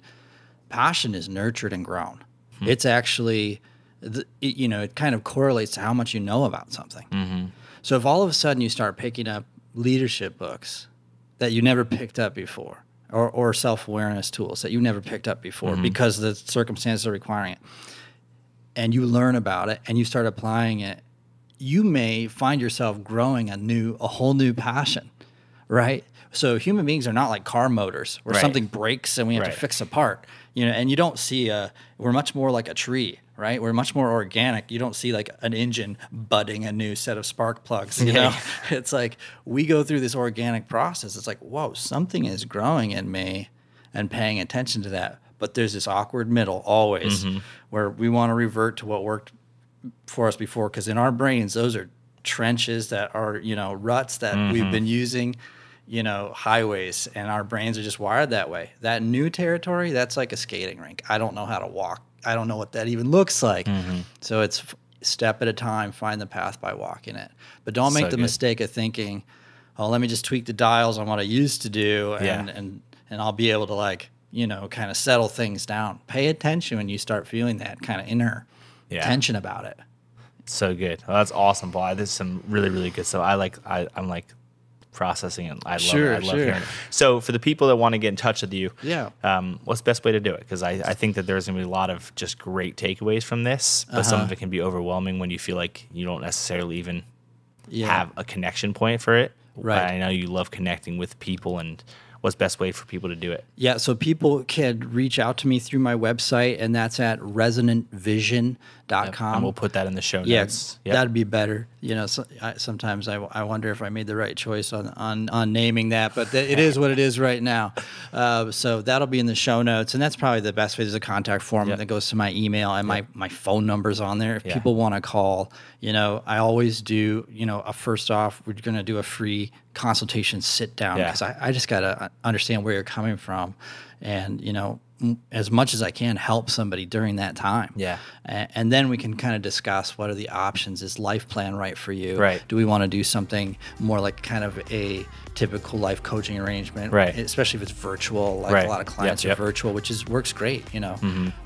passion is nurtured and grown. Hmm. It's actually, the, it, you know, it kind of correlates to how much you know about something. Mm-hmm. So if all of a sudden you start picking up leadership books that you never picked up before, or, or self awareness tools that you never picked up before Mm-hmm. because the circumstances are requiring it, and you learn about it and you start applying it, you may find yourself growing a new, a whole new passion, right? So human beings are not like car motors where Right. something breaks and we have Right. to fix a part, you know. And you don't see a. We're much more like a tree, right? We're much more organic. You don't see like an engine budding a new set of spark plugs. You know, it's like we go through this organic process. It's like whoa, something is growing in me, and paying attention to that. But there's this awkward middle always, Mm-hmm. where we want to revert to what worked for us before because in our brains those are trenches that are you know ruts that Mm-hmm. we've been using you know highways and our brains are just wired that way that new territory that's like a skating rink i don't know how to walk i don't know what that even looks like Mm-hmm. so it's f- step at a time find the path by walking it but don't make So the good. mistake of thinking oh let me just tweak the dials on what i used to do and Yeah. and and i'll be able to like you know kind of settle things down pay attention when you start feeling that kind of inner Yeah. tension about it So good. Well, that's awesome, Paul. This is some really, really good stuff. I like. I, I'm like processing it. I love Sure, it. I love sure. hearing it. So for the people that want to get in touch with you, Yeah. um, what's the best way to do it? Because I, I think that there's going to be a lot of just great takeaways from this, but some Uh-huh. of it can be overwhelming when you feel like you don't necessarily even yeah have a connection point for it. Right. I know you love connecting with people, and what's best way for people to do it? Yeah, so people can reach out to me through my website, and that's at resonantvision.com. And we'll put that in the show yeah, notes. Yep. that'd be better. You know, so, I, sometimes I, I wonder if I made the right choice on on, on naming that, but th- it is what it is right now. Uh, so that'll be in the show notes, and that's probably the best way. There's a contact form Yep. that goes to my email, and my my phone number's on there. If Yeah. people want to call, you know, I always do. You know, a first off, we're going to do a free consultation sit down Yeah. because I, I just got to understand where you're coming from, and you know. As much as I can help somebody during that time. Yeah. And then we can kind of discuss what are the options. Is life plan right for you? Right. Do we want to do something more like kind of a typical life coaching arrangement? Right. Especially if it's virtual. Like Right. a lot of clients yep. are virtual, which is works great. You know,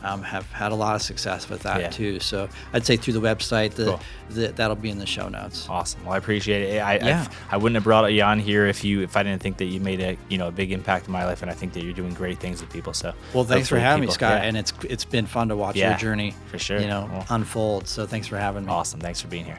um, have had a lot of success with that Yeah. too. So I'd say through the website, the, Cool. the that'll be in the show notes. Awesome. Well, I appreciate it. I, Yeah. I, I wouldn't have brought you on here if you if I didn't think that you made a you know a big impact in my life, and I think that you're doing great things with people. So Well, thanks for having me, Scott. yeah. And it's it's been fun to watch Yeah, your journey, for sure. You know, Well- unfold. So thanks for having me. awesome. Thanks for being here.